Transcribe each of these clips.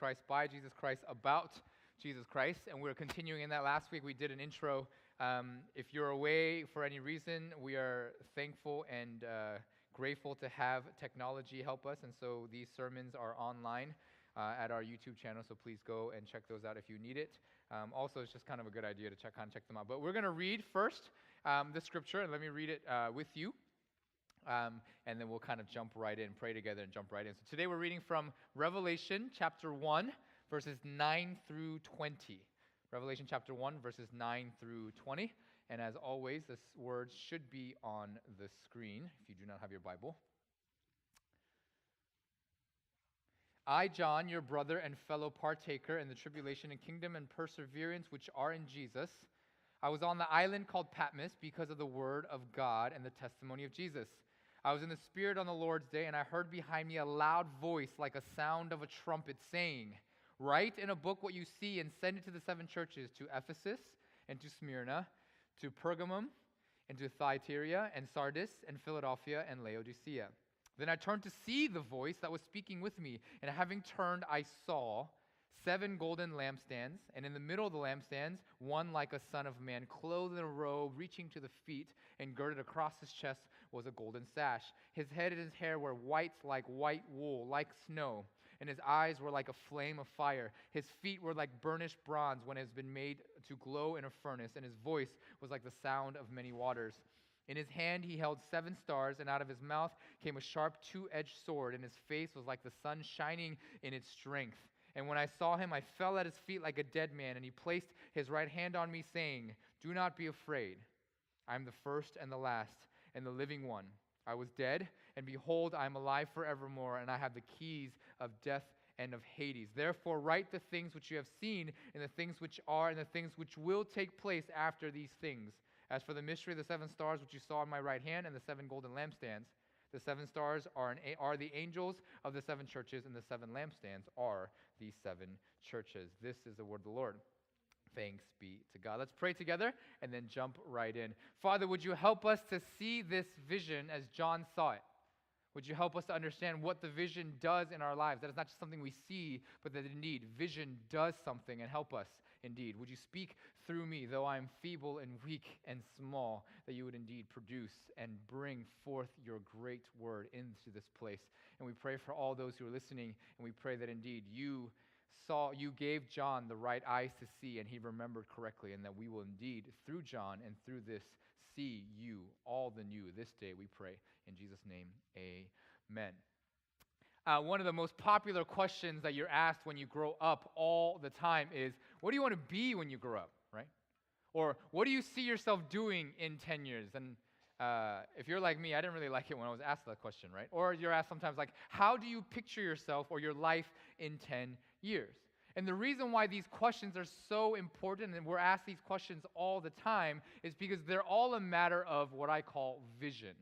Christ, by Jesus Christ, about Jesus Christ. And we're continuing in that. Last week we did an intro. Um, if you're away for any reason, we are thankful and uh, grateful to have technology help us. And so these sermons are online. Uh, at our YouTube channel, so please go and check those out if you need it. Um, also, it's just kind of a good idea to check kind of check them out. But we're going to read first um, the scripture, and let me read it uh, with you. Um, and then we'll kind of jump right in, pray together, and jump right in. So today we're reading from Revelation chapter 1, verses 9 through 20. Revelation chapter 1, verses 9 through 20. And as always, this words should be on the screen if you do not have your Bible. I, John, your brother and fellow partaker in the tribulation and kingdom and perseverance which are in Jesus, I was on the island called Patmos because of the word of God and the testimony of Jesus. I was in the Spirit on the Lord's day, and I heard behind me a loud voice like a sound of a trumpet saying, Write in a book what you see and send it to the seven churches to Ephesus and to Smyrna, to Pergamum and to Thyatira and Sardis and Philadelphia and Laodicea. Then I turned to see the voice that was speaking with me, and having turned, I saw seven golden lampstands, and in the middle of the lampstands, one like a son of man, clothed in a robe reaching to the feet, and girded across his chest was a golden sash. His head and his hair were white like white wool, like snow, and his eyes were like a flame of fire. His feet were like burnished bronze when it has been made to glow in a furnace, and his voice was like the sound of many waters. In his hand he held seven stars, and out of his mouth came a sharp two edged sword, and his face was like the sun shining in its strength. And when I saw him, I fell at his feet like a dead man, and he placed his right hand on me, saying, Do not be afraid. I am the first and the last, and the living one. I was dead, and behold, I am alive forevermore, and I have the keys of death and of Hades. Therefore, write the things which you have seen, and the things which are, and the things which will take place after these things. As for the mystery of the seven stars which you saw in my right hand, and the seven golden lampstands, the seven stars are, an, are the angels of the seven churches, and the seven lampstands are these seven churches. This is the word of the Lord. Thanks be to God. Let's pray together and then jump right in. Father, would you help us to see this vision as John saw it? Would you help us to understand what the vision does in our lives? That it's not just something we see, but that indeed vision does something and help us indeed. Would you speak through me, though I am feeble and weak and small, that you would indeed produce and bring forth your great word into this place? And we pray for all those who are listening, and we pray that indeed you saw you gave John the right eyes to see and he remembered correctly and that we will indeed through John and through this see you all the new this day we pray. In Jesus name amen. Uh, one of the most popular questions that you're asked when you grow up all the time is what do you want to be when you grow up right? Or what do you see yourself doing in 10 years? And uh, if you're like me, I didn't really like it when I was asked that question, right? Or you're asked sometimes, like, how do you picture yourself or your life in 10 years? And the reason why these questions are so important and we're asked these questions all the time is because they're all a matter of what I call vision.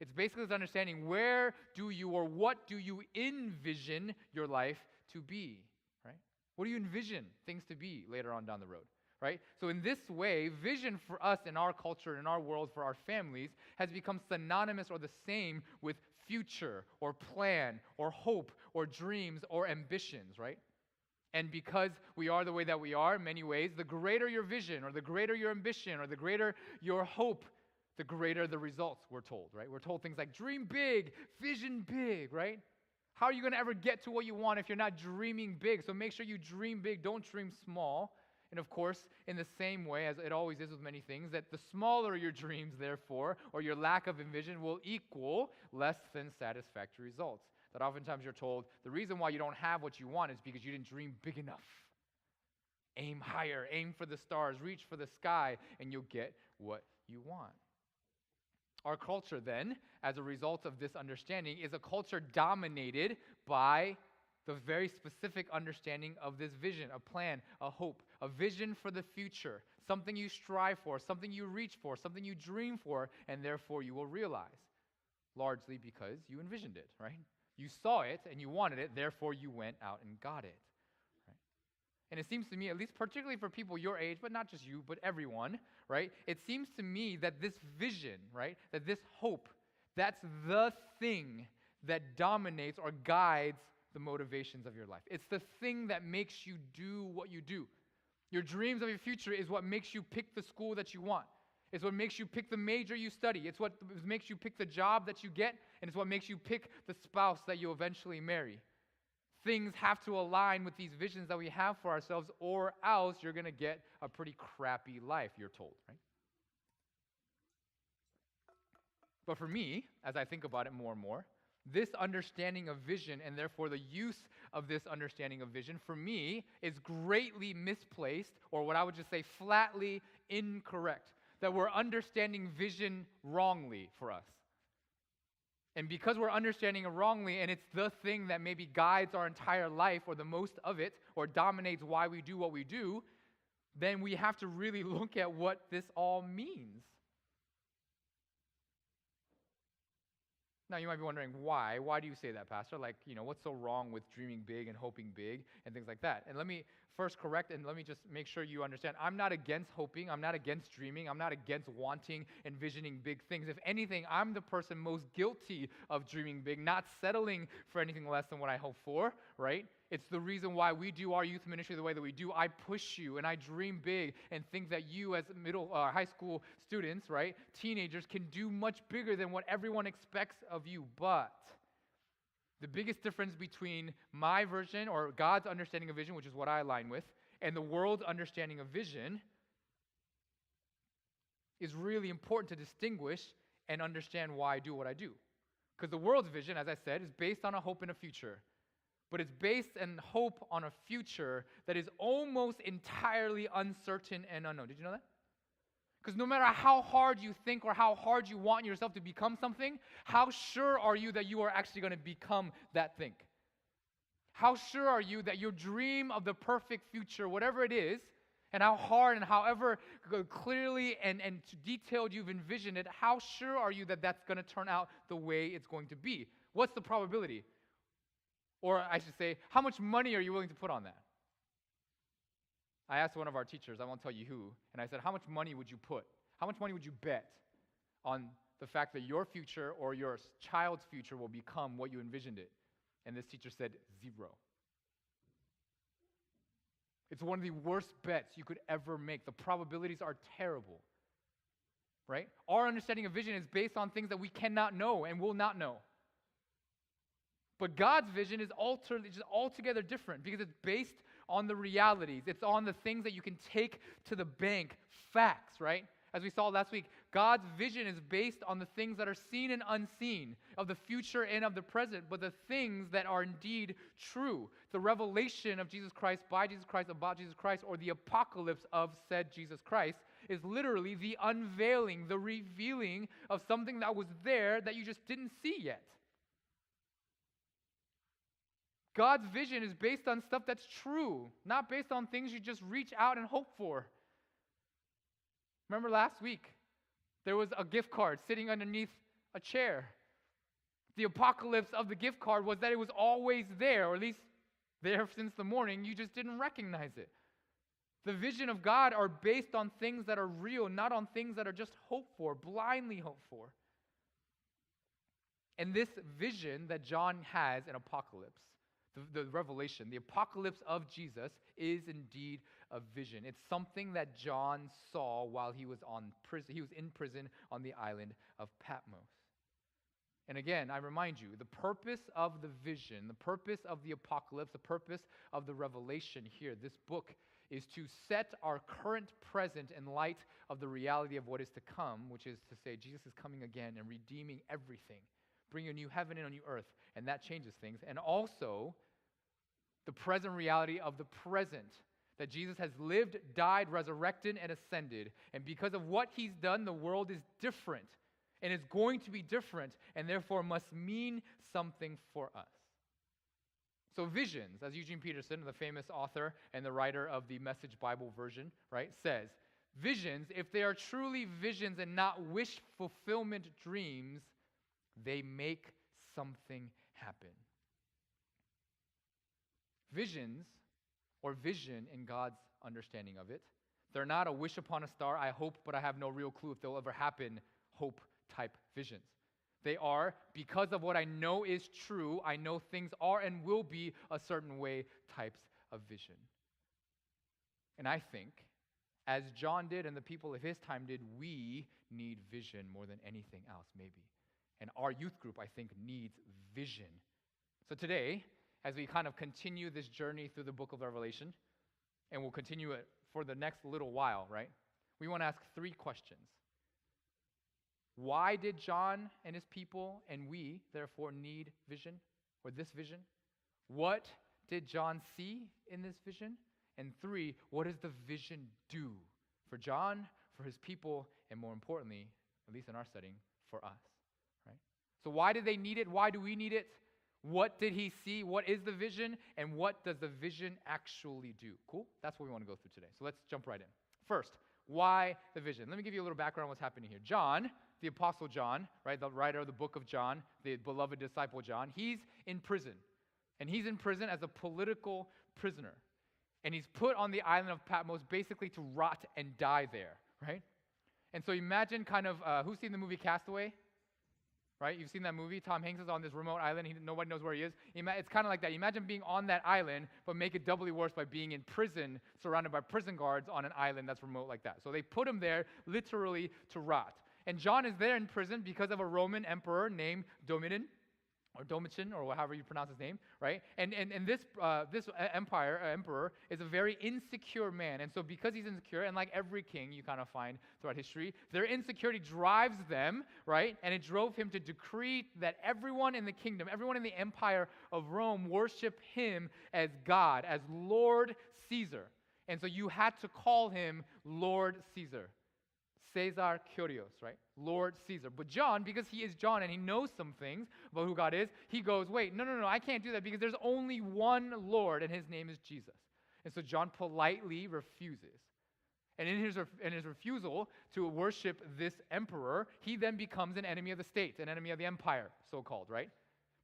It's basically this understanding where do you or what do you envision your life to be, right? What do you envision things to be later on down the road? right? So, in this way, vision for us in our culture, in our world, for our families, has become synonymous or the same with future or plan or hope or dreams or ambitions, right? And because we are the way that we are, in many ways, the greater your vision or the greater your ambition or the greater your hope, the greater the results, we're told, right? We're told things like dream big, vision big, right? How are you going to ever get to what you want if you're not dreaming big? So make sure you dream big, don't dream small. And of course, in the same way as it always is with many things, that the smaller your dreams, therefore, or your lack of vision, will equal less than satisfactory results. That oftentimes you're told the reason why you don't have what you want is because you didn't dream big enough. Aim higher, aim for the stars, reach for the sky, and you'll get what you want. Our culture, then, as a result of this understanding, is a culture dominated by the very specific understanding of this vision, a plan, a hope, a vision for the future, something you strive for, something you reach for, something you dream for, and therefore you will realize. Largely because you envisioned it, right? You saw it and you wanted it, therefore you went out and got it. Right? And it seems to me, at least particularly for people your age, but not just you, but everyone, right? It seems to me that this vision, right, that this hope, that's the thing that dominates or guides the motivations of your life. It's the thing that makes you do what you do. Your dreams of your future is what makes you pick the school that you want. It's what makes you pick the major you study. It's what makes you pick the job that you get, and it's what makes you pick the spouse that you eventually marry. Things have to align with these visions that we have for ourselves, or else you're going to get a pretty crappy life, you're told, right? But for me, as I think about it more and more, this understanding of vision and therefore the use of this understanding of vision for me is greatly misplaced, or what I would just say flatly incorrect. That we're understanding vision wrongly for us. And because we're understanding it wrongly, and it's the thing that maybe guides our entire life, or the most of it, or dominates why we do what we do, then we have to really look at what this all means. Now, you might be wondering why. Why do you say that, Pastor? Like, you know, what's so wrong with dreaming big and hoping big and things like that? And let me first correct and let me just make sure you understand. I'm not against hoping. I'm not against dreaming. I'm not against wanting, and envisioning big things. If anything, I'm the person most guilty of dreaming big, not settling for anything less than what I hope for, right? It's the reason why we do our youth ministry the way that we do. I push you and I dream big and think that you, as middle, uh, high school students, right, teenagers, can do much bigger than what everyone expects of you. But the biggest difference between my version or God's understanding of vision, which is what I align with, and the world's understanding of vision is really important to distinguish and understand why I do what I do. Because the world's vision, as I said, is based on a hope in a future. But it's based and hope on a future that is almost entirely uncertain and unknown. Did you know that? Because no matter how hard you think or how hard you want yourself to become something, how sure are you that you are actually going to become that thing? How sure are you that your dream of the perfect future, whatever it is, and how hard and however clearly and, and detailed you've envisioned it, how sure are you that that's going to turn out the way it's going to be? What's the probability? Or I should say, how much money are you willing to put on that? I asked one of our teachers, I won't tell you who, and I said, How much money would you put? How much money would you bet on the fact that your future or your child's future will become what you envisioned it? And this teacher said, Zero. It's one of the worst bets you could ever make. The probabilities are terrible. Right? Our understanding of vision is based on things that we cannot know and will not know. But God's vision is alter, just altogether different because it's based on the realities. It's on the things that you can take to the bank, facts, right? As we saw last week, God's vision is based on the things that are seen and unseen, of the future and of the present, but the things that are indeed true. The revelation of Jesus Christ by Jesus Christ about Jesus Christ, or the apocalypse of said Jesus Christ, is literally the unveiling, the revealing of something that was there that you just didn't see yet. God's vision is based on stuff that's true, not based on things you just reach out and hope for. Remember last week, there was a gift card sitting underneath a chair. The apocalypse of the gift card was that it was always there, or at least there since the morning, you just didn't recognize it. The vision of God are based on things that are real, not on things that are just hoped for, blindly hoped for. And this vision that John has in Apocalypse the, the revelation, the apocalypse of Jesus is indeed a vision. It's something that John saw while he was on prison. He was in prison on the island of Patmos. And again, I remind you, the purpose of the vision, the purpose of the apocalypse, the purpose of the revelation here, this book, is to set our current present in light of the reality of what is to come, which is to say, Jesus is coming again and redeeming everything, bringing a new heaven and a new earth, and that changes things. And also, the present reality of the present. That Jesus has lived, died, resurrected, and ascended. And because of what he's done, the world is different. And it's going to be different, and therefore must mean something for us. So, visions, as Eugene Peterson, the famous author and the writer of the Message Bible version, right, says, visions, if they are truly visions and not wish fulfillment dreams, they make something happen. Visions, or vision in God's understanding of it, they're not a wish upon a star, I hope, but I have no real clue if they'll ever happen, hope type visions. They are, because of what I know is true, I know things are and will be a certain way types of vision. And I think, as John did and the people of his time did, we need vision more than anything else, maybe. And our youth group, I think, needs vision. So today, as we kind of continue this journey through the book of Revelation, and we'll continue it for the next little while, right? We want to ask three questions. Why did John and his people and we, therefore, need vision or this vision? What did John see in this vision? And three, what does the vision do for John, for his people, and more importantly, at least in our setting, for us? Right? So, why did they need it? Why do we need it? What did he see? What is the vision? And what does the vision actually do? Cool? That's what we want to go through today. So let's jump right in. First, why the vision? Let me give you a little background on what's happening here. John, the Apostle John, right, the writer of the book of John, the beloved disciple John, he's in prison. And he's in prison as a political prisoner. And he's put on the island of Patmos basically to rot and die there, right? And so imagine kind of, uh, who's seen the movie Castaway? Right? You've seen that movie. Tom Hanks is on this remote island. He, nobody knows where he is. It's kind of like that. Imagine being on that island, but make it doubly worse by being in prison, surrounded by prison guards on an island that's remote like that. So they put him there literally to rot. And John is there in prison because of a Roman emperor named Domitian or Domitian, or however you pronounce his name, right? And, and, and this, uh, this empire, uh, emperor is a very insecure man. And so, because he's insecure, and like every king you kind of find throughout history, their insecurity drives them, right? And it drove him to decree that everyone in the kingdom, everyone in the empire of Rome, worship him as God, as Lord Caesar. And so, you had to call him Lord Caesar. Caesar Kyrios, right? Lord Caesar. But John, because he is John and he knows some things about who God is, he goes, wait, no, no, no, I can't do that because there's only one Lord and his name is Jesus. And so John politely refuses. And in his, in his refusal to worship this emperor, he then becomes an enemy of the state, an enemy of the empire, so called, right?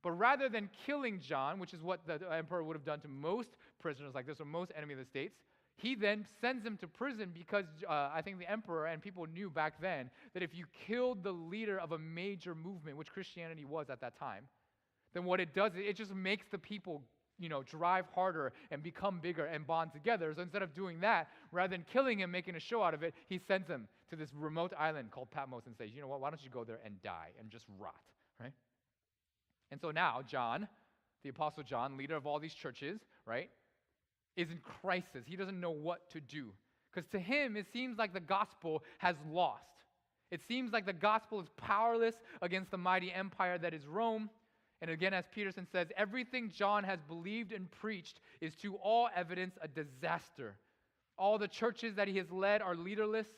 But rather than killing John, which is what the emperor would have done to most prisoners like this, or most enemy of the states, he then sends him to prison because uh, I think the emperor and people knew back then that if you killed the leader of a major movement, which Christianity was at that time, then what it does is it just makes the people you know, drive harder and become bigger and bond together. So instead of doing that, rather than killing him, making a show out of it, he sends him to this remote island called Patmos and says, you know what, why don't you go there and die and just rot, right? And so now, John, the Apostle John, leader of all these churches, right? Is in crisis. He doesn't know what to do. Because to him, it seems like the gospel has lost. It seems like the gospel is powerless against the mighty empire that is Rome. And again, as Peterson says, everything John has believed and preached is to all evidence a disaster. All the churches that he has led are leaderless.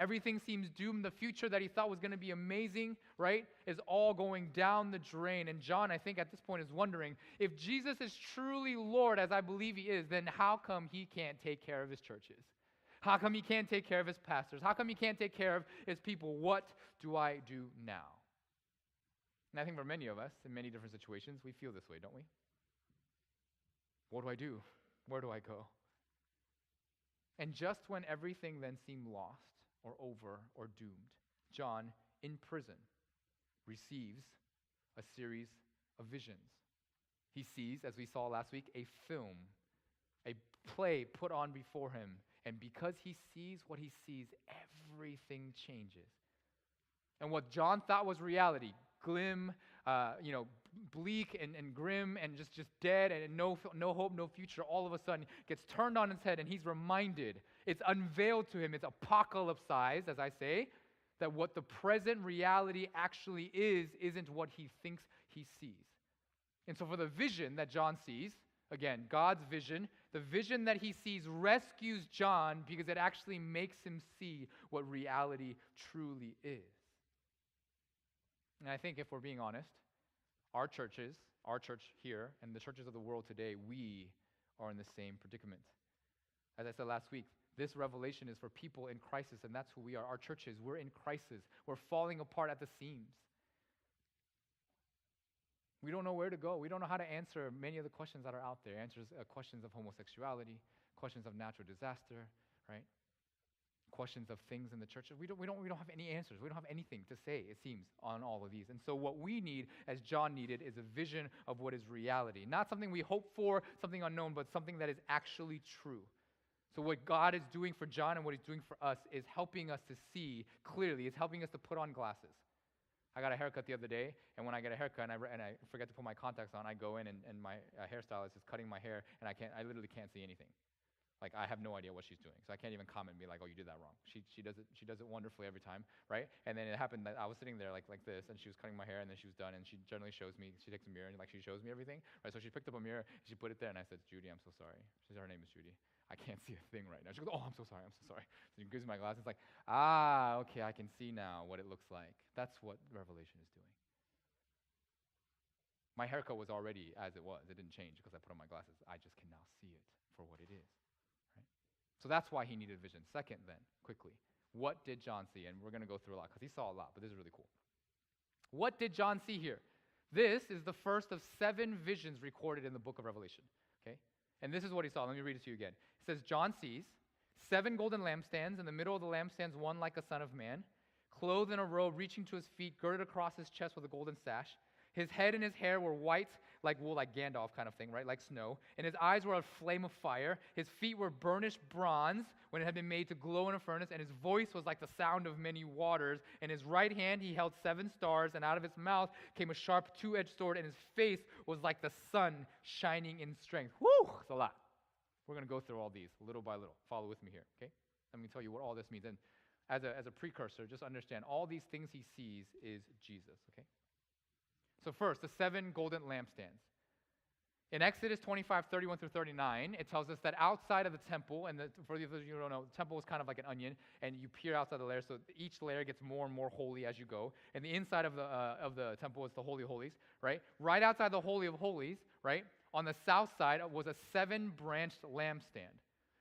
Everything seems doomed. The future that he thought was going to be amazing, right, is all going down the drain. And John, I think at this point, is wondering if Jesus is truly Lord, as I believe he is, then how come he can't take care of his churches? How come he can't take care of his pastors? How come he can't take care of his people? What do I do now? And I think for many of us, in many different situations, we feel this way, don't we? What do I do? Where do I go? And just when everything then seemed lost, or over or doomed. John, in prison, receives a series of visions. He sees, as we saw last week, a film, a play put on before him. And because he sees what he sees, everything changes. And what John thought was reality, glim, uh, you know, bleak and, and grim and just, just dead and no, no hope, no future, all of a sudden gets turned on its head and he's reminded, it's unveiled to him, it's apocalypsized, as I say, that what the present reality actually is, isn't what he thinks he sees. And so, for the vision that John sees, again, God's vision, the vision that he sees rescues John because it actually makes him see what reality truly is. And I think if we're being honest, our churches, our church here, and the churches of the world today, we are in the same predicament. As I said last week, this revelation is for people in crisis, and that's who we are. Our churches, we're in crisis. We're falling apart at the seams. We don't know where to go. We don't know how to answer many of the questions that are out there. Answers uh, questions of homosexuality, questions of natural disaster, right? questions of things in the church. We don't, we, don't, we don't have any answers. We don't have anything to say, it seems, on all of these. And so, what we need, as John needed, is a vision of what is reality. Not something we hope for, something unknown, but something that is actually true. So, what God is doing for John and what He's doing for us is helping us to see clearly, is helping us to put on glasses. I got a haircut the other day, and when I get a haircut and I, and I forget to put my contacts on, I go in and, and my uh, hairstylist is cutting my hair, and I, can't, I literally can't see anything. Like I have no idea what she's doing, so I can't even comment and be like, "Oh, you did that wrong." She she does it she does it wonderfully every time, right? And then it happened that I was sitting there like like this, and she was cutting my hair, and then she was done, and she generally shows me. She takes a mirror and like she shows me everything, right? So she picked up a mirror, she put it there, and I said, "Judy, I'm so sorry." She said her name is Judy. I can't see a thing right now. She goes, "Oh, I'm so sorry. I'm so sorry." So she gives me my glasses. Like, ah, okay, I can see now what it looks like. That's what Revelation is doing. My haircut was already as it was. It didn't change because I put on my glasses. I just can now see it for what it is. So that's why he needed vision. Second, then, quickly, what did John see? And we're going to go through a lot because he saw a lot, but this is really cool. What did John see here? This is the first of seven visions recorded in the book of Revelation. Okay? And this is what he saw. Let me read it to you again. It says, John sees seven golden lampstands. In the middle of the lampstands, one like a son of man, clothed in a robe reaching to his feet, girded across his chest with a golden sash. His head and his hair were white like wool, like Gandalf kind of thing, right? Like snow. And his eyes were a flame of fire. His feet were burnished bronze when it had been made to glow in a furnace. And his voice was like the sound of many waters. In his right hand he held seven stars, and out of his mouth came a sharp two edged sword, and his face was like the sun shining in strength. Whew, it's a lot. We're going to go through all these little by little. Follow with me here, okay? Let me tell you what all this means. And as a, as a precursor, just understand all these things he sees is Jesus, okay? So, first, the seven golden lampstands. In Exodus 25, 31 through 39, it tells us that outside of the temple, and the, for those of you who don't know, the temple is kind of like an onion, and you peer outside the layer, so each layer gets more and more holy as you go. And the inside of the, uh, of the temple is the Holy of Holies, right? Right outside the Holy of Holies, right, on the south side was a seven branched lampstand.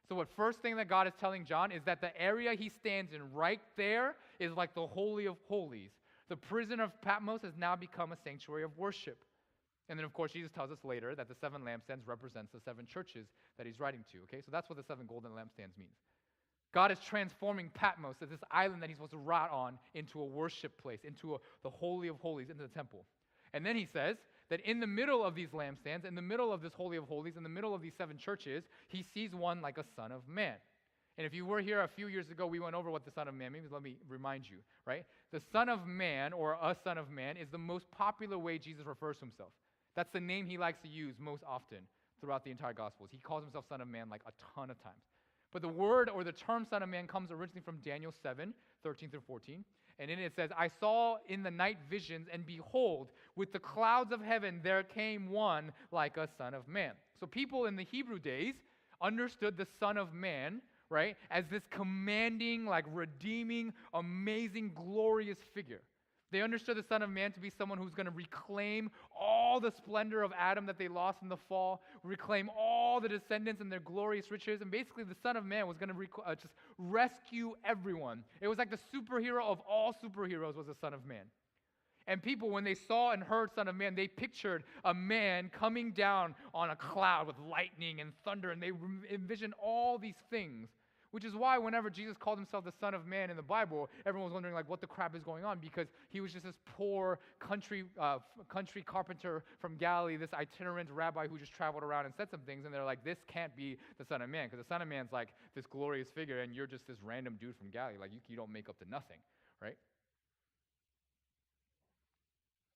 So, what first thing that God is telling John is that the area he stands in right there is like the Holy of Holies. The prison of Patmos has now become a sanctuary of worship. And then, of course, Jesus tells us later that the seven lampstands represents the seven churches that he's writing to. Okay, so that's what the seven golden lampstands means. God is transforming Patmos, this island that he's supposed to rot on, into a worship place, into a, the holy of holies, into the temple. And then he says that in the middle of these lampstands, in the middle of this holy of holies, in the middle of these seven churches, he sees one like a son of man. And if you were here a few years ago, we went over what the Son of Man means. Let me remind you, right? The Son of Man, or a Son of Man, is the most popular way Jesus refers to himself. That's the name he likes to use most often throughout the entire Gospels. He calls himself Son of Man like a ton of times. But the word or the term Son of Man comes originally from Daniel 7, 13 through 14. And in it, says, I saw in the night visions, and behold, with the clouds of heaven there came one like a Son of Man. So people in the Hebrew days understood the Son of Man right? As this commanding, like redeeming, amazing, glorious figure. They understood the Son of Man to be someone who's going to reclaim all the splendor of Adam that they lost in the fall, reclaim all the descendants and their glorious riches. And basically, the Son of Man was going to rec- uh, just rescue everyone. It was like the superhero of all superheroes was the Son of Man. And people, when they saw and heard Son of Man, they pictured a man coming down on a cloud with lightning and thunder, and they envisioned all these things which is why whenever Jesus called himself the Son of Man in the Bible, everyone was wondering like what the crap is going on because he was just this poor country uh, country carpenter from Galilee, this itinerant rabbi who just traveled around and said some things, and they're like, this can't be the Son of Man because the Son of Man's like this glorious figure, and you're just this random dude from Galilee, like you, you don't make up to nothing, right?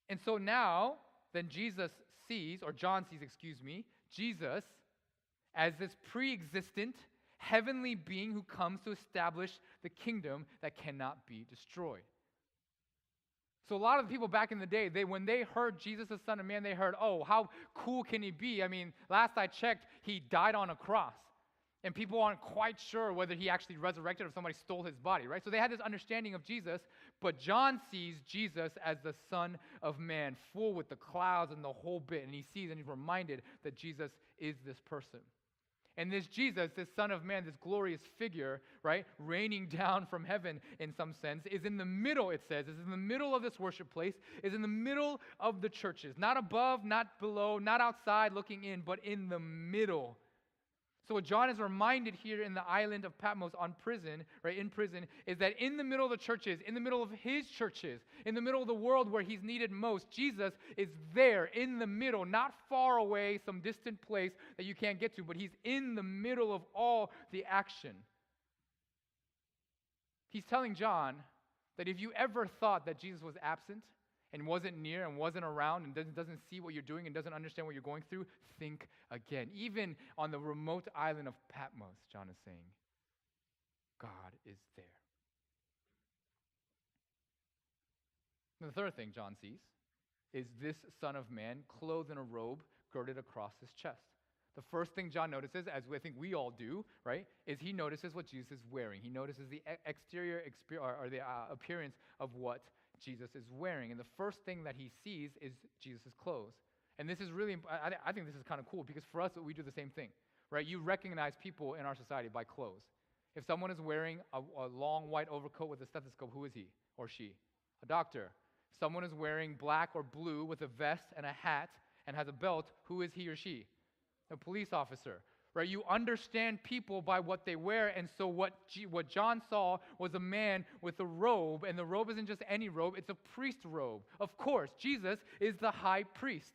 And so now, then Jesus sees, or John sees, excuse me, Jesus as this pre existent heavenly being who comes to establish the kingdom that cannot be destroyed. So a lot of the people back in the day, they when they heard Jesus the Son of Man, they heard, "Oh, how cool can he be?" I mean, last I checked, he died on a cross. And people aren't quite sure whether he actually resurrected or somebody stole his body, right? So they had this understanding of Jesus, but John sees Jesus as the Son of Man, full with the clouds and the whole bit. And he sees and he's reminded that Jesus is this person. And this Jesus, this Son of Man, this glorious figure, right, raining down from heaven in some sense, is in the middle, it says, is in the middle of this worship place, is in the middle of the churches. Not above, not below, not outside looking in, but in the middle. So what John is reminded here in the island of Patmos on prison, right, in prison, is that in the middle of the churches, in the middle of his churches, in the middle of the world where he's needed most, Jesus is there in the middle, not far away, some distant place that you can't get to, but he's in the middle of all the action. He's telling John that if you ever thought that Jesus was absent, and wasn't near and wasn't around and doesn't, see what you're doing and doesn't understand what you're going through, think again. Even on the remote island of Patmos, John is saying, God is there. And the third thing John sees is this Son of Man clothed in a robe girded across his chest. The first thing John notices, as I think we all do, right, is he notices what Jesus is wearing. He notices the exterior exper- or, or the uh, appearance of what Jesus is wearing. And the first thing that he sees is Jesus' clothes. And this is really, I, I think this is kind of cool because for us, we do the same thing, right? You recognize people in our society by clothes. If someone is wearing a, a long white overcoat with a stethoscope, who is he or she? A doctor. If Someone is wearing black or blue with a vest and a hat and has a belt, who is he or she? A police officer right? You understand people by what they wear. And so, what, G- what John saw was a man with a robe, and the robe isn't just any robe, it's a priest robe. Of course, Jesus is the high priest.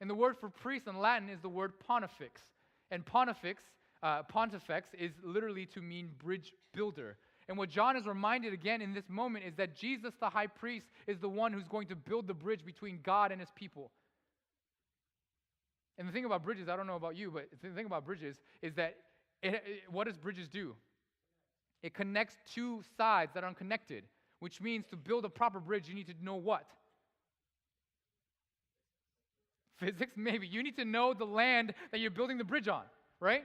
And the word for priest in Latin is the word pontifex. And pontifex, uh, pontifex is literally to mean bridge builder. And what John is reminded again in this moment is that Jesus, the high priest, is the one who's going to build the bridge between God and his people. And the thing about bridges, I don't know about you, but the thing about bridges is that it, it, what does bridges do? It connects two sides that are unconnected, which means to build a proper bridge, you need to know what? Physics, maybe. You need to know the land that you're building the bridge on, right?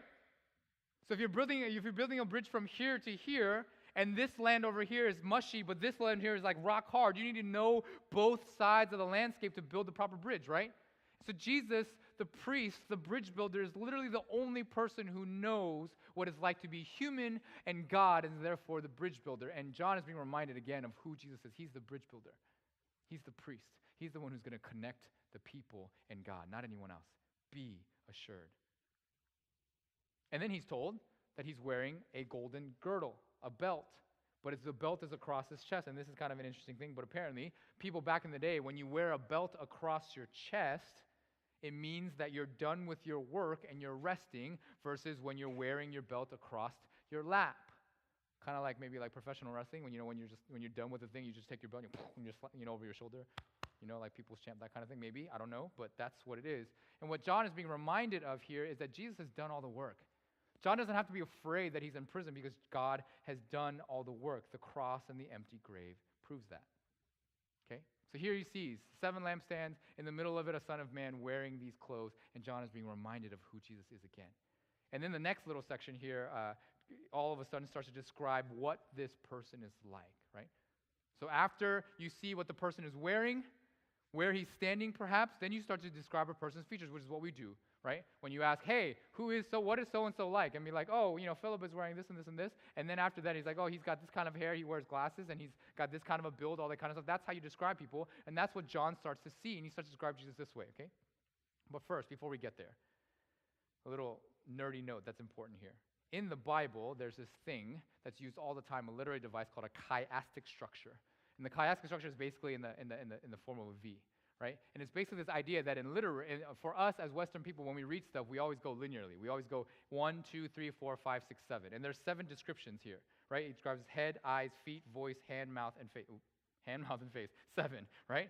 So if you're building, if you're building a bridge from here to here, and this land over here is mushy, but this land here is like rock hard, you need to know both sides of the landscape to build the proper bridge, right? So Jesus the priest, the bridge builder, is literally the only person who knows what it's like to be human and God, and therefore the bridge builder. And John is being reminded again of who Jesus is. He's the bridge builder, he's the priest. He's the one who's going to connect the people and God, not anyone else. Be assured. And then he's told that he's wearing a golden girdle, a belt. But it's the belt is across his chest, and this is kind of an interesting thing. But apparently, people back in the day, when you wear a belt across your chest, it means that you're done with your work and you're resting versus when you're wearing your belt across your lap. Kind of like maybe like professional wrestling when you know when you're just when you're done with the thing, you just take your belt and you just you know over your shoulder. You know, like people's champ, that kind of thing, maybe. I don't know, but that's what it is. And what John is being reminded of here is that Jesus has done all the work. John doesn't have to be afraid that he's in prison because God has done all the work. The cross and the empty grave proves that. So here he sees seven lampstands, in the middle of it, a Son of Man wearing these clothes, and John is being reminded of who Jesus is again. And then the next little section here, uh, all of a sudden starts to describe what this person is like, right? So after you see what the person is wearing, where he's standing perhaps, then you start to describe a person's features, which is what we do right? When you ask, hey, who is so, what is so and so like? And be like, oh, you know, Philip is wearing this and this and this. And then after that, he's like, oh, he's got this kind of hair, he wears glasses, and he's got this kind of a build, all that kind of stuff. That's how you describe people. And that's what John starts to see. And he starts to describe Jesus this way, okay? But first, before we get there, a little nerdy note that's important here. In the Bible, there's this thing that's used all the time, a literary device called a chiastic structure. And the chiastic structure is basically in the, in the, in the, in the form of a V right? And it's basically this idea that in literary, uh, for us as Western people, when we read stuff, we always go linearly. We always go one, two, three, four, five, six, seven. And there's seven descriptions here, right? It describes head, eyes, feet, voice, hand, mouth, and face. Hand, mouth, and face. Seven, right?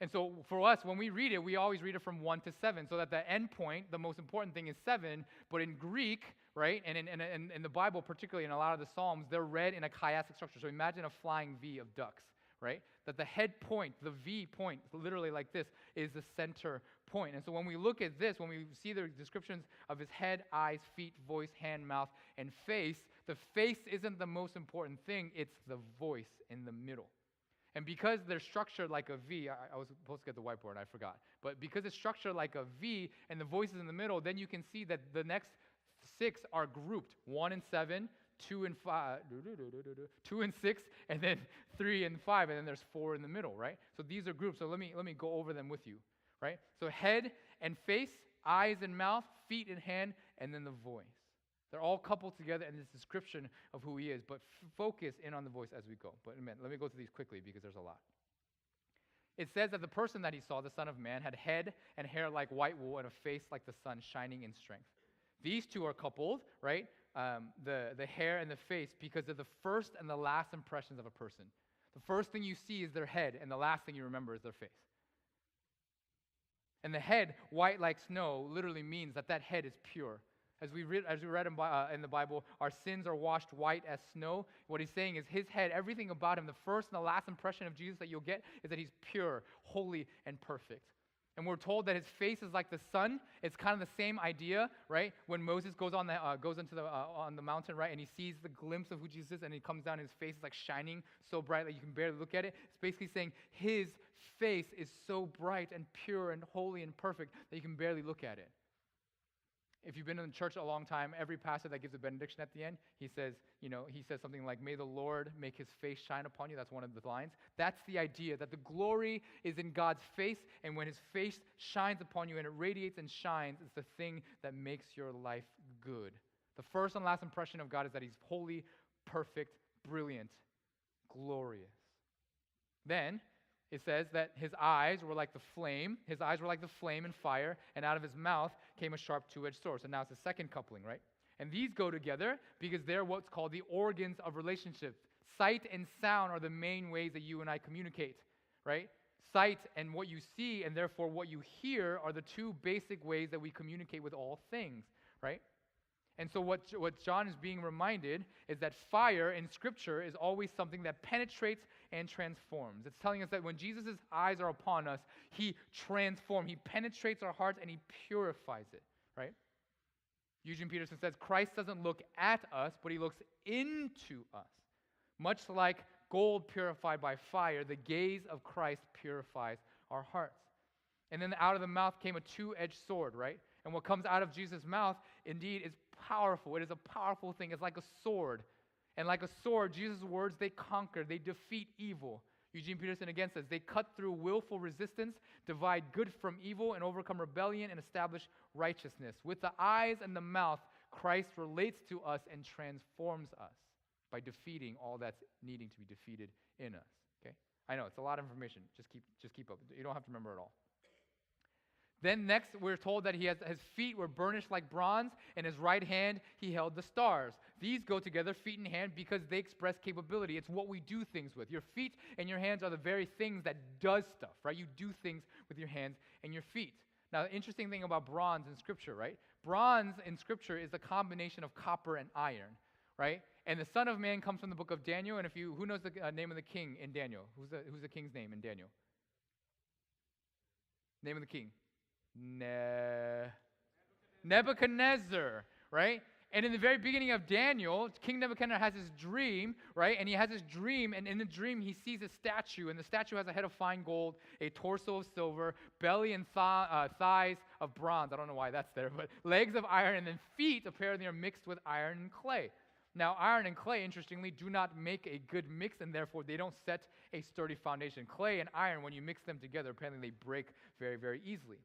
And so for us, when we read it, we always read it from one to seven, so that the end point, the most important thing is seven. But in Greek, right, and in, in, in, in the Bible, particularly in a lot of the Psalms, they're read in a chiastic structure. So imagine a flying V of ducks right? That the head point, the V point, literally like this, is the center point. And so when we look at this, when we see the descriptions of his head, eyes, feet, voice, hand, mouth, and face, the face isn't the most important thing, it's the voice in the middle. And because they're structured like a V, I, I was supposed to get the whiteboard I forgot. But because it's structured like a V and the voice is in the middle, then you can see that the next six are grouped one and seven, two and five, two and six, and then three and five, and then there's four in the middle, right? So these are groups. So let me let me go over them with you, right? So head and face, eyes and mouth, feet and hand, and then the voice. They're all coupled together in this description of who he is, but f- focus in on the voice as we go. But let me go through these quickly because there's a lot. It says that the person that he saw, the Son of Man, had head and hair like white wool and a face like the sun shining in strength. These two are coupled, right? Um, the, the hair and the face because they're the first and the last impressions of a person. The first thing you see is their head, and the last thing you remember is their face. And the head, white like snow, literally means that that head is pure. As we read, as we read in, uh, in, the Bible, our sins are washed white as snow. What he's saying is his head, everything about him, the first and the last impression of Jesus that you'll get is that he's pure, holy, and perfect. And we're told that his face is like the sun. It's kind of the same idea, right? When Moses goes on the uh, goes into the uh, on the mountain, right, and he sees the glimpse of who Jesus is, and he comes down, his face is like shining so bright that you can barely look at it. It's basically saying his face is so bright and pure and holy and perfect that you can barely look at it. If you've been in the church a long time, every pastor that gives a benediction at the end, he says, you know, he says something like, May the Lord make his face shine upon you. That's one of the lines. That's the idea that the glory is in God's face, and when his face shines upon you and it radiates and shines, it's the thing that makes your life good. The first and last impression of God is that he's holy, perfect, brilliant, glorious. Then, it says that his eyes were like the flame, his eyes were like the flame and fire, and out of his mouth came a sharp two edged sword. So now it's the second coupling, right? And these go together because they're what's called the organs of relationships. Sight and sound are the main ways that you and I communicate, right? Sight and what you see, and therefore what you hear, are the two basic ways that we communicate with all things, right? And so, what, what John is being reminded is that fire in Scripture is always something that penetrates and transforms. It's telling us that when Jesus' eyes are upon us, he transforms, he penetrates our hearts, and he purifies it, right? Eugene Peterson says Christ doesn't look at us, but he looks into us. Much like gold purified by fire, the gaze of Christ purifies our hearts. And then out of the mouth came a two edged sword, right? And what comes out of Jesus' mouth, indeed, is powerful. It is a powerful thing. It's like a sword. And like a sword, Jesus' words, they conquer, they defeat evil. Eugene Peterson again says, they cut through willful resistance, divide good from evil, and overcome rebellion and establish righteousness. With the eyes and the mouth, Christ relates to us and transforms us by defeating all that's needing to be defeated in us. Okay? I know it's a lot of information. Just keep just keep up. You don't have to remember it all. Then next, we're told that he has, his feet were burnished like bronze, and his right hand he held the stars. These go together, feet and hand, because they express capability. It's what we do things with. Your feet and your hands are the very things that does stuff, right? You do things with your hands and your feet. Now, the interesting thing about bronze in Scripture, right? Bronze in Scripture is a combination of copper and iron, right? And the Son of Man comes from the book of Daniel. And if you, who knows the uh, name of the king in Daniel? Who's the, who's the king's name in Daniel? Name of the king. Ne- Nebuchadnezzar, right? And in the very beginning of Daniel, King Nebuchadnezzar has his dream, right? And he has his dream, and in the dream, he sees a statue, and the statue has a head of fine gold, a torso of silver, belly and th- uh, thighs of bronze. I don't know why that's there, but legs of iron, and then feet apparently are mixed with iron and clay. Now, iron and clay, interestingly, do not make a good mix, and therefore they don't set a sturdy foundation. Clay and iron, when you mix them together, apparently they break very, very easily.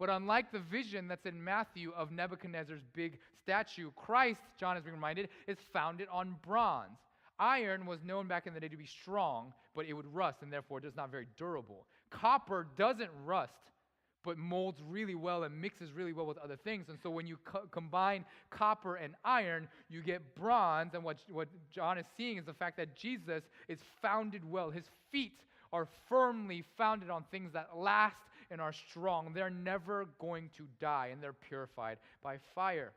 But unlike the vision that's in Matthew of Nebuchadnezzar's big statue, Christ, John is being reminded, is founded on bronze. Iron was known back in the day to be strong, but it would rust and therefore just not very durable. Copper doesn't rust, but molds really well and mixes really well with other things. And so when you co- combine copper and iron, you get bronze. And what, what John is seeing is the fact that Jesus is founded well. His feet are firmly founded on things that last and are strong. They're never going to die, and they're purified by fire.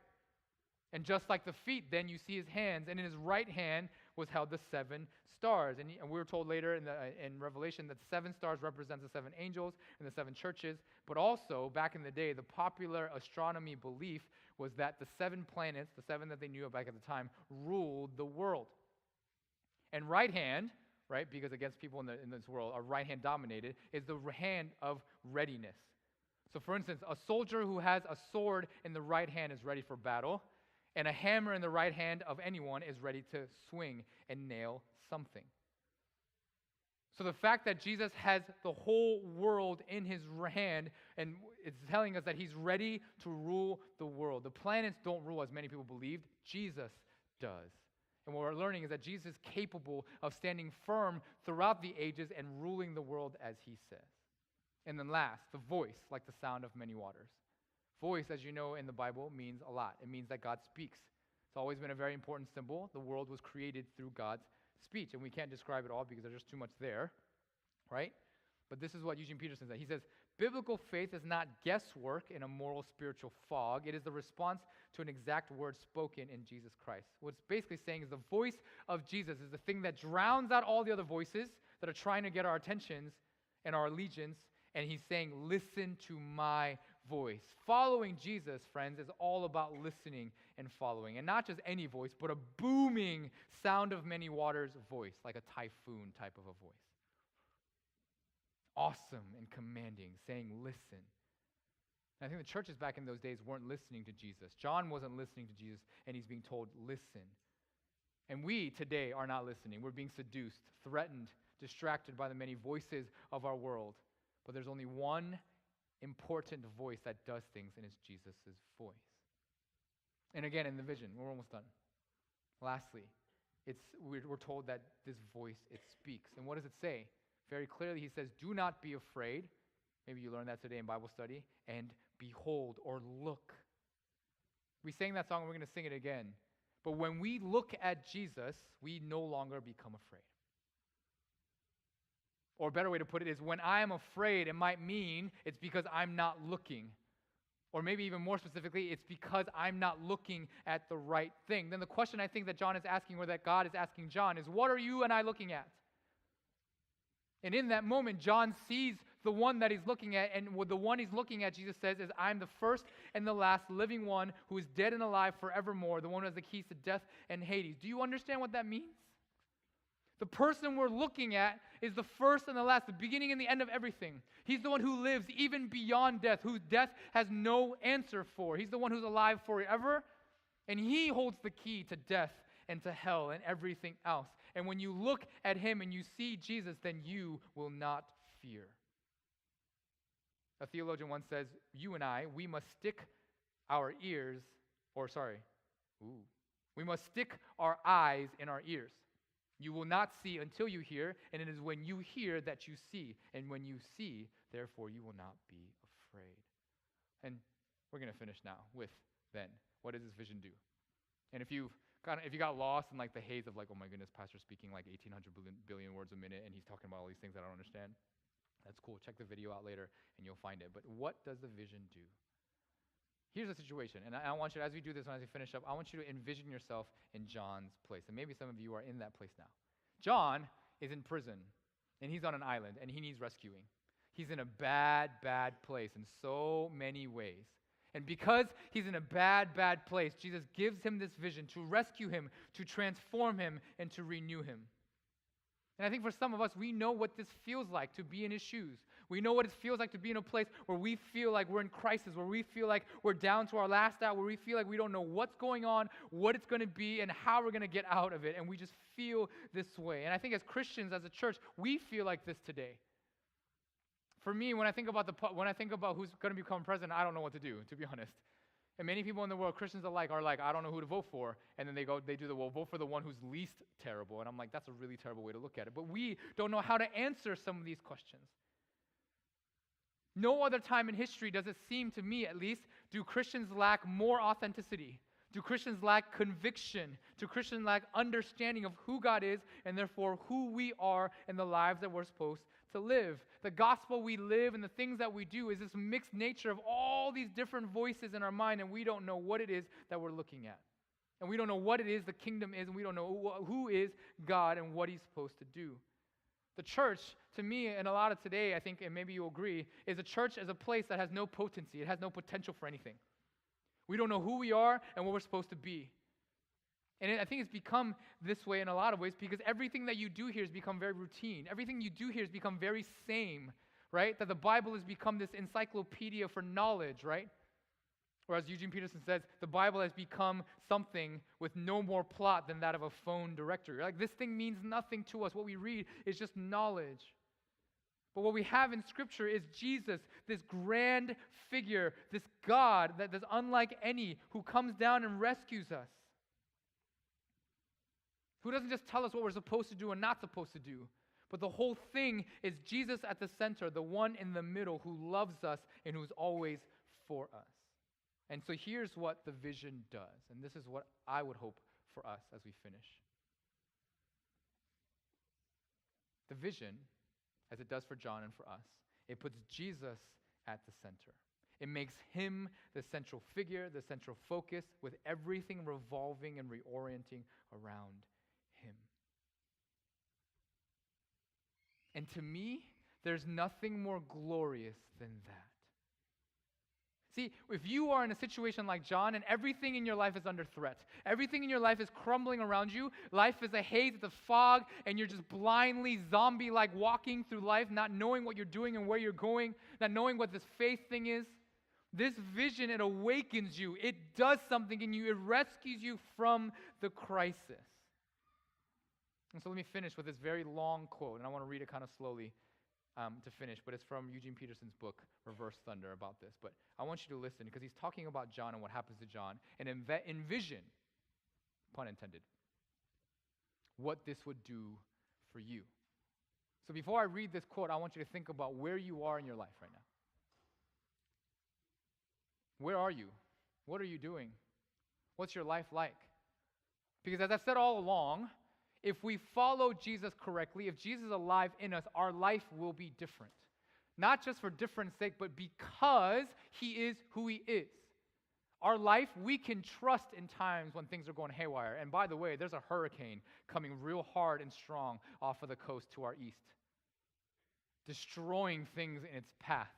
And just like the feet, then you see his hands, and in his right hand was held the seven stars. And, he, and we were told later in, the, in Revelation that seven stars represents the seven angels and the seven churches. But also, back in the day, the popular astronomy belief was that the seven planets, the seven that they knew of back at the time, ruled the world. And right hand right? Because against people in, the, in this world, are right hand dominated, is the hand of readiness. So, for instance, a soldier who has a sword in the right hand is ready for battle, and a hammer in the right hand of anyone is ready to swing and nail something. So the fact that Jesus has the whole world in his hand and it's telling us that he's ready to rule the world. The planets don't rule as many people believed. Jesus does. And what we're learning is that Jesus is capable of standing firm throughout the ages and ruling the world as he says. And then last, the voice, like the sound of many waters. Voice, as you know in the Bible, means a lot. It means that God speaks. It's always been a very important symbol. The world was created through God's speech, and we can't describe it all because there's just too much there, right? But this is what Eugene Peterson said. He says, Biblical faith is not guesswork in a moral spiritual fog. It is the response to an exact word spoken in Jesus Christ. What it's basically saying is the voice of Jesus is the thing that drowns out all the other voices that are trying to get our attentions and our allegiance. And he's saying, Listen to my voice. Following Jesus, friends, is all about listening and following. And not just any voice, but a booming sound of many waters voice, like a typhoon type of a voice awesome and commanding, saying, Listen. And I think the churches back in those days weren't listening to Jesus. John wasn't listening to Jesus, and he's being told, Listen. And we today are not listening. We're being seduced, threatened, distracted by the many voices of our world. But there's only one important voice that does things, and it's Jesus' voice. And again, in the vision, we're almost done. Lastly, it's, we're, we're told that this voice, it speaks. And what does it say? Very clearly, he says, Do not be afraid. Maybe you learned that today in Bible study. And behold or look. We sang that song, and we're going to sing it again. But when we look at Jesus, we no longer become afraid. Or a better way to put it is when I am afraid, it might mean it's because I'm not looking. Or maybe even more specifically, it's because I'm not looking at the right thing. Then the question I think that John is asking, or that God is asking John, is what are you and I looking at? And in that moment, John sees the one that he's looking at, and the one he's looking at, Jesus says, is I'm the first and the last living one who is dead and alive forevermore, the one who has the keys to death and Hades. Do you understand what that means? The person we're looking at is the first and the last, the beginning and the end of everything. He's the one who lives even beyond death, whose death has no answer for. He's the one who's alive forever, and he holds the key to death and to hell and everything else. And when you look at him and you see Jesus, then you will not fear. A theologian once says, You and I, we must stick our ears, or sorry, ooh, we must stick our eyes in our ears. You will not see until you hear, and it is when you hear that you see. And when you see, therefore, you will not be afraid. And we're going to finish now with then, what does this vision do? And if you kind of, if you got lost in like the haze of like, oh my goodness, pastor speaking like 1,800 billion, billion words a minute, and he's talking about all these things that I don't understand, that's cool. Check the video out later, and you'll find it. But what does the vision do? Here's the situation, and I, I want you, as we do this, and as we finish up, I want you to envision yourself in John's place, and maybe some of you are in that place now. John is in prison, and he's on an island, and he needs rescuing. He's in a bad, bad place in so many ways. And because he's in a bad, bad place, Jesus gives him this vision to rescue him, to transform him, and to renew him. And I think for some of us, we know what this feels like to be in his shoes. We know what it feels like to be in a place where we feel like we're in crisis, where we feel like we're down to our last hour, where we feel like we don't know what's going on, what it's going to be, and how we're going to get out of it. And we just feel this way. And I think as Christians, as a church, we feel like this today for me, when I think about the when I think about who's going to become president, I don't know what to do, to be honest. And many people in the world, Christians alike, are like, I don't know who to vote for. And then they go, they do the, well, vote for the one who's least terrible. And I'm like, that's a really terrible way to look at it. But we don't know how to answer some of these questions. No other time in history does it seem to me, at least, do Christians lack more authenticity? Do Christians lack conviction? Do Christians lack understanding of who God is and therefore who we are and the lives that we're supposed to live. The gospel we live and the things that we do is this mixed nature of all these different voices in our mind, and we don't know what it is that we're looking at. And we don't know what it is the kingdom is, and we don't know who is God and what he's supposed to do. The church, to me, and a lot of today, I think, and maybe you'll agree, is a church as a place that has no potency. It has no potential for anything. We don't know who we are and what we're supposed to be. And I think it's become this way in a lot of ways because everything that you do here has become very routine. Everything you do here has become very same, right? That the Bible has become this encyclopedia for knowledge, right? Or as Eugene Peterson says, the Bible has become something with no more plot than that of a phone directory. Like this thing means nothing to us. What we read is just knowledge. But what we have in Scripture is Jesus, this grand figure, this God that is unlike any, who comes down and rescues us. Who doesn't just tell us what we're supposed to do and not supposed to do. But the whole thing is Jesus at the center, the one in the middle who loves us and who's always for us. And so here's what the vision does. And this is what I would hope for us as we finish. The vision, as it does for John and for us, it puts Jesus at the center. It makes him the central figure, the central focus, with everything revolving and reorienting around him. And to me, there's nothing more glorious than that. See, if you are in a situation like John and everything in your life is under threat, everything in your life is crumbling around you, life is a haze, it's a fog, and you're just blindly zombie like walking through life, not knowing what you're doing and where you're going, not knowing what this faith thing is, this vision, it awakens you. It does something in you. It rescues you from the crisis. And so let me finish with this very long quote, and I want to read it kind of slowly um, to finish, but it's from Eugene Peterson's book, Reverse Thunder, about this. But I want you to listen because he's talking about John and what happens to John, and env- envision, pun intended, what this would do for you. So before I read this quote, I want you to think about where you are in your life right now. Where are you? What are you doing? What's your life like? Because as I've said all along, if we follow Jesus correctly, if Jesus is alive in us, our life will be different. Not just for different sake, but because he is who he is. Our life, we can trust in times when things are going haywire. And by the way, there's a hurricane coming real hard and strong off of the coast to our east, destroying things in its path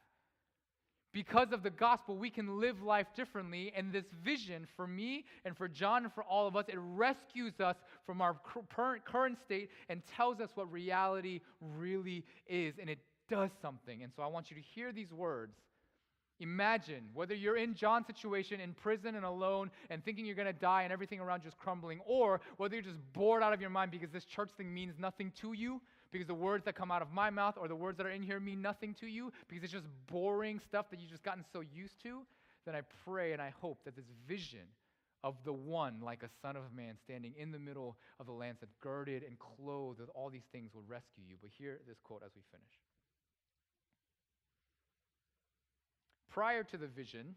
because of the gospel, we can live life differently. And this vision for me and for John and for all of us, it rescues us from our current, state and tells us what reality really is. And it does something. And so I want you to hear these words. Imagine whether you're in John's situation in prison and alone and thinking you're going to die and everything around is crumbling, or whether you're just bored out of your mind because this church thing means nothing to you because the words that come out of my mouth or the words that are in here mean nothing to you because it's just boring stuff that you've just gotten so used to, then I pray and I hope that this vision of the one like a son of man standing in the middle of the lancet, girded and clothed with all these things will rescue you. But hear this quote as we finish. Prior to the vision,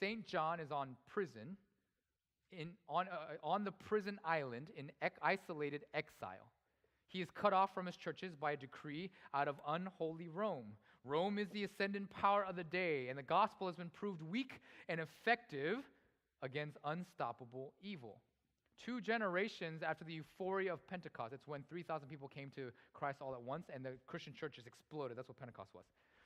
St. John is on prison, in, on, uh, on the prison island in ec- isolated exile. He is cut off from his churches by a decree out of unholy Rome. Rome is the ascendant power of the day, and the gospel has been proved weak and effective against unstoppable evil. Two generations after the euphoria of Pentecost, it's when 3,000 people came to Christ all at once, and the Christian churches exploded. That's what Pentecost was.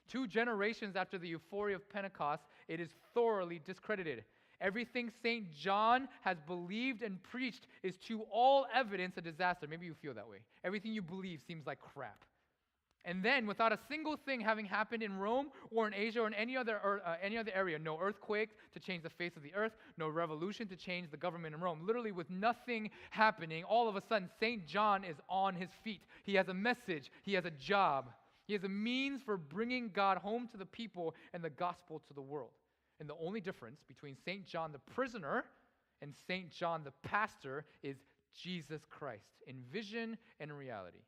Two generations after the euphoria of Pentecost, it is thoroughly discredited. Everything St. John has believed and preached is to all evidence a disaster. Maybe you feel that way. Everything you believe seems like crap. And then, without a single thing having happened in Rome or in Asia or in any other, uh, any other area, no earthquake to change the face of the earth, no revolution to change the government in Rome, literally with nothing happening, all of a sudden, St. John is on his feet. He has a message, he has a job, he has a means for bringing God home to the people and the gospel to the world. And the only difference between St. John the prisoner and St. John the pastor is Jesus Christ in vision and reality.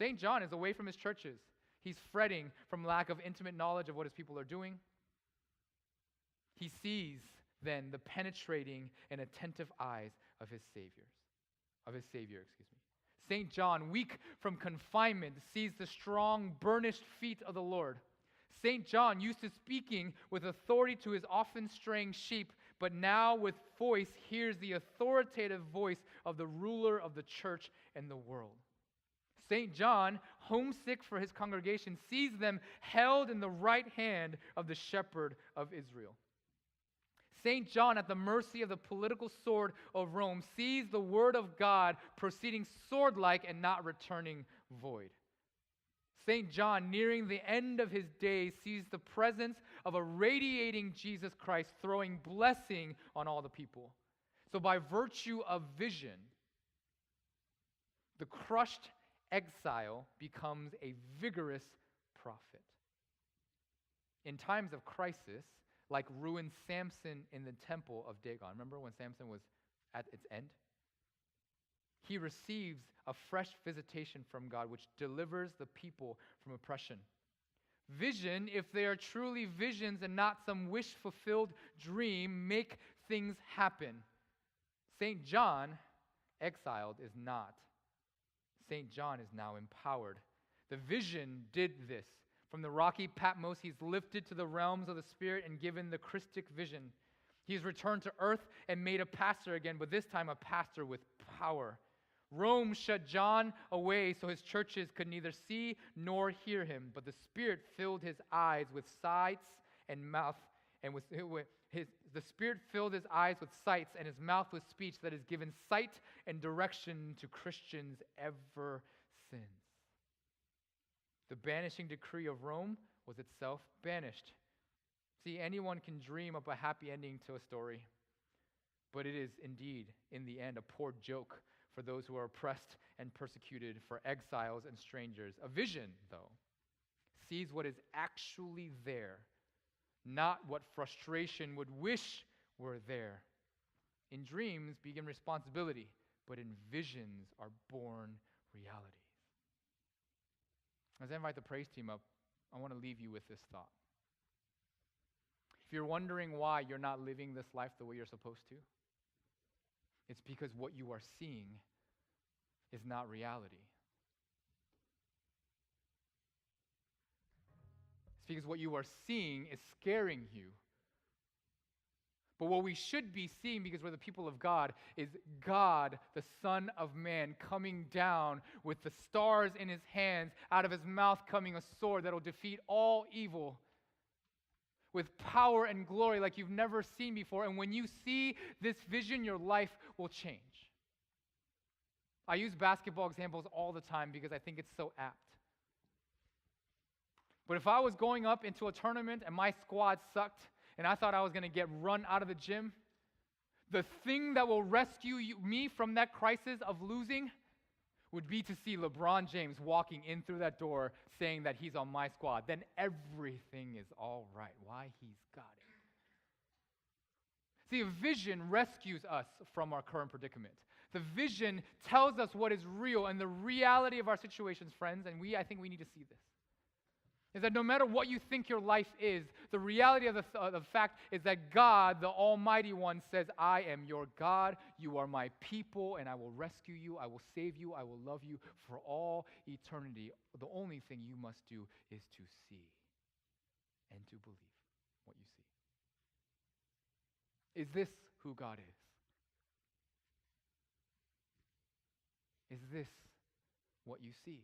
St. John is away from his churches. He's fretting from lack of intimate knowledge of what his people are doing. He sees then the penetrating and attentive eyes of his saviors, of his savior, excuse me. St. John, weak from confinement, sees the strong, burnished feet of the Lord. St. John, used to speaking with authority to his often straying sheep, but now with voice hears the authoritative voice of the ruler of the church and the world. St. John, homesick for his congregation, sees them held in the right hand of the shepherd of Israel. St. John, at the mercy of the political sword of Rome, sees the word of God proceeding sword like and not returning void. St. John, nearing the end of his days, sees the presence of a radiating Jesus Christ throwing blessing on all the people. So, by virtue of vision, the crushed exile becomes a vigorous prophet. In times of crisis, like ruined Samson in the temple of Dagon. Remember when Samson was at its end? he receives a fresh visitation from God, which delivers the people from oppression. Vision, if they are truly visions and not some wish fulfilled dream, make things happen. St. John, exiled, is not. St. John is now empowered. The vision did this. From the rocky Patmos, he's lifted to the realms of the Spirit and given the Christic vision. He's returned to earth and made a pastor again, but this time a pastor with power. Rome shut John away so his churches could neither see nor hear him, but the Spirit filled his eyes with sights and mouth, and with his, the Spirit filled his eyes with sights and his mouth with speech that has given sight and direction to Christians ever since. The banishing decree of Rome was itself banished. See, anyone can dream up a happy ending to a story, but it is indeed, in the end, a poor joke for those who are oppressed and persecuted, for exiles and strangers. A vision, though, sees what is actually there, not what frustration would wish were there. In dreams begin responsibility, but in visions are born realities. As I invite the praise team up, I want to leave you with this thought. If you're wondering why you're not living this life the way you're supposed to, it's because what you are seeing is not reality. It's because what you are seeing is scaring you. But what we should be seeing, because we're the people of God, is God, the Son of Man, coming down with the stars in his hands, out of his mouth coming a sword that'll defeat all evil with power and glory like you've never seen before. And when you see this vision, your life will change. I use basketball examples all the time because I think it's so apt. But if I was going up into a tournament and my squad sucked and I thought I was going to get run out of the gym, the thing that will rescue you, me from that crisis of losing would be to see LeBron James walking in through that door saying that he's on my squad. Then everything is all right. Why? He's got it. See, a vision rescues us from our current predicament. The vision tells us what is real and the reality of our situations, friends, and we, I think we need to see this. Is that no matter what you think your life is, the reality of the, the fact is that God, the Almighty One, says, I am your God, you are my people, and I will rescue you, I will save you, I will love you for all eternity. The only thing you must do is to see and to believe what you see. Is this who God is? Is this what you see?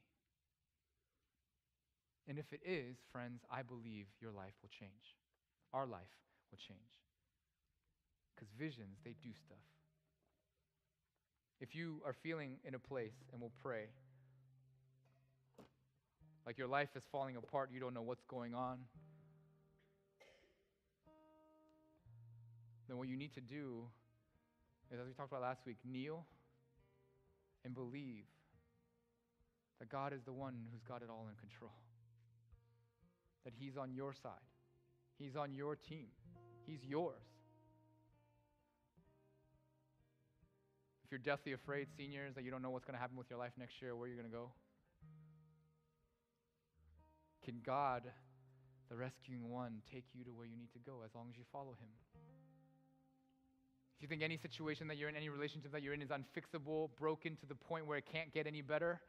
And if it is, friends, I believe your life will change. Our life will change. Because visions, they do stuff. If you are feeling in a place, and we'll pray, like your life is falling apart, you don't know what's going on, then what you need to do is, as we talked about last week, kneel and believe that God is the one who's got it all in control. That He's on your side, He's on your team, He's yours. If you're deathly afraid, seniors, that you don't know what's going to happen with your life next year, where you're going to go, can God, the rescuing one, take you to where you need to go as long as you follow Him? If you think any situation that you're in, any relationship that you're in is unfixable, broken to the point where it can't get any better,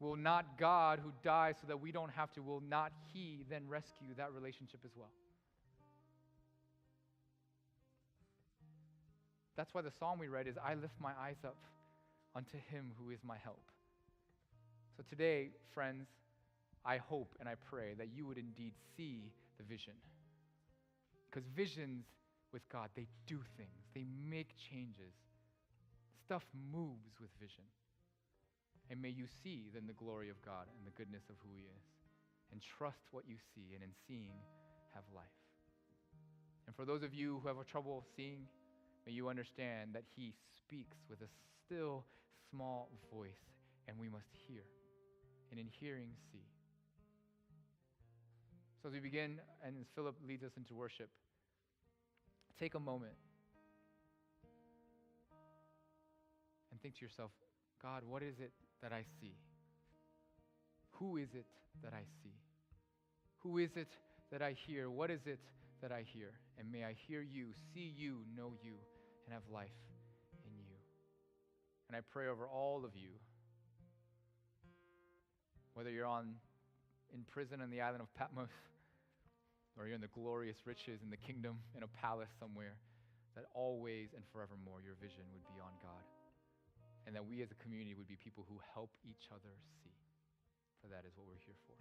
will not God, who dies so that we don't have to, will not He then rescue that relationship as well? That's why the psalm we read is I lift my eyes up unto Him who is my help. So today, friends, I hope and I pray that you would indeed see the vision. Because visions with God. They do things, they make changes. Stuff moves with vision. And may you see then the glory of God and the goodness of who He is. And trust what you see, and in seeing, have life. And for those of you who have trouble seeing, may you understand that He speaks with a still small voice, and we must hear. And in hearing, see. So as we begin, and as Philip leads us into worship, take a moment and and think to yourself, God, what is it that I see? Who is it that I see? Who is it that I hear? What is it that I hear? And may I hear you, see you, know you, and have life in you. And I pray over all of you, whether you're on in prison on the island of Patmos, or you're in the glorious riches in the kingdom in a palace somewhere, that always and forevermore your vision would be on God and that we as a community would be people who help each other see. For that is what we're here for.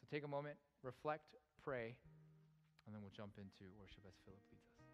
So take a moment, reflect, pray, and then we'll jump into worship as Philip leads us.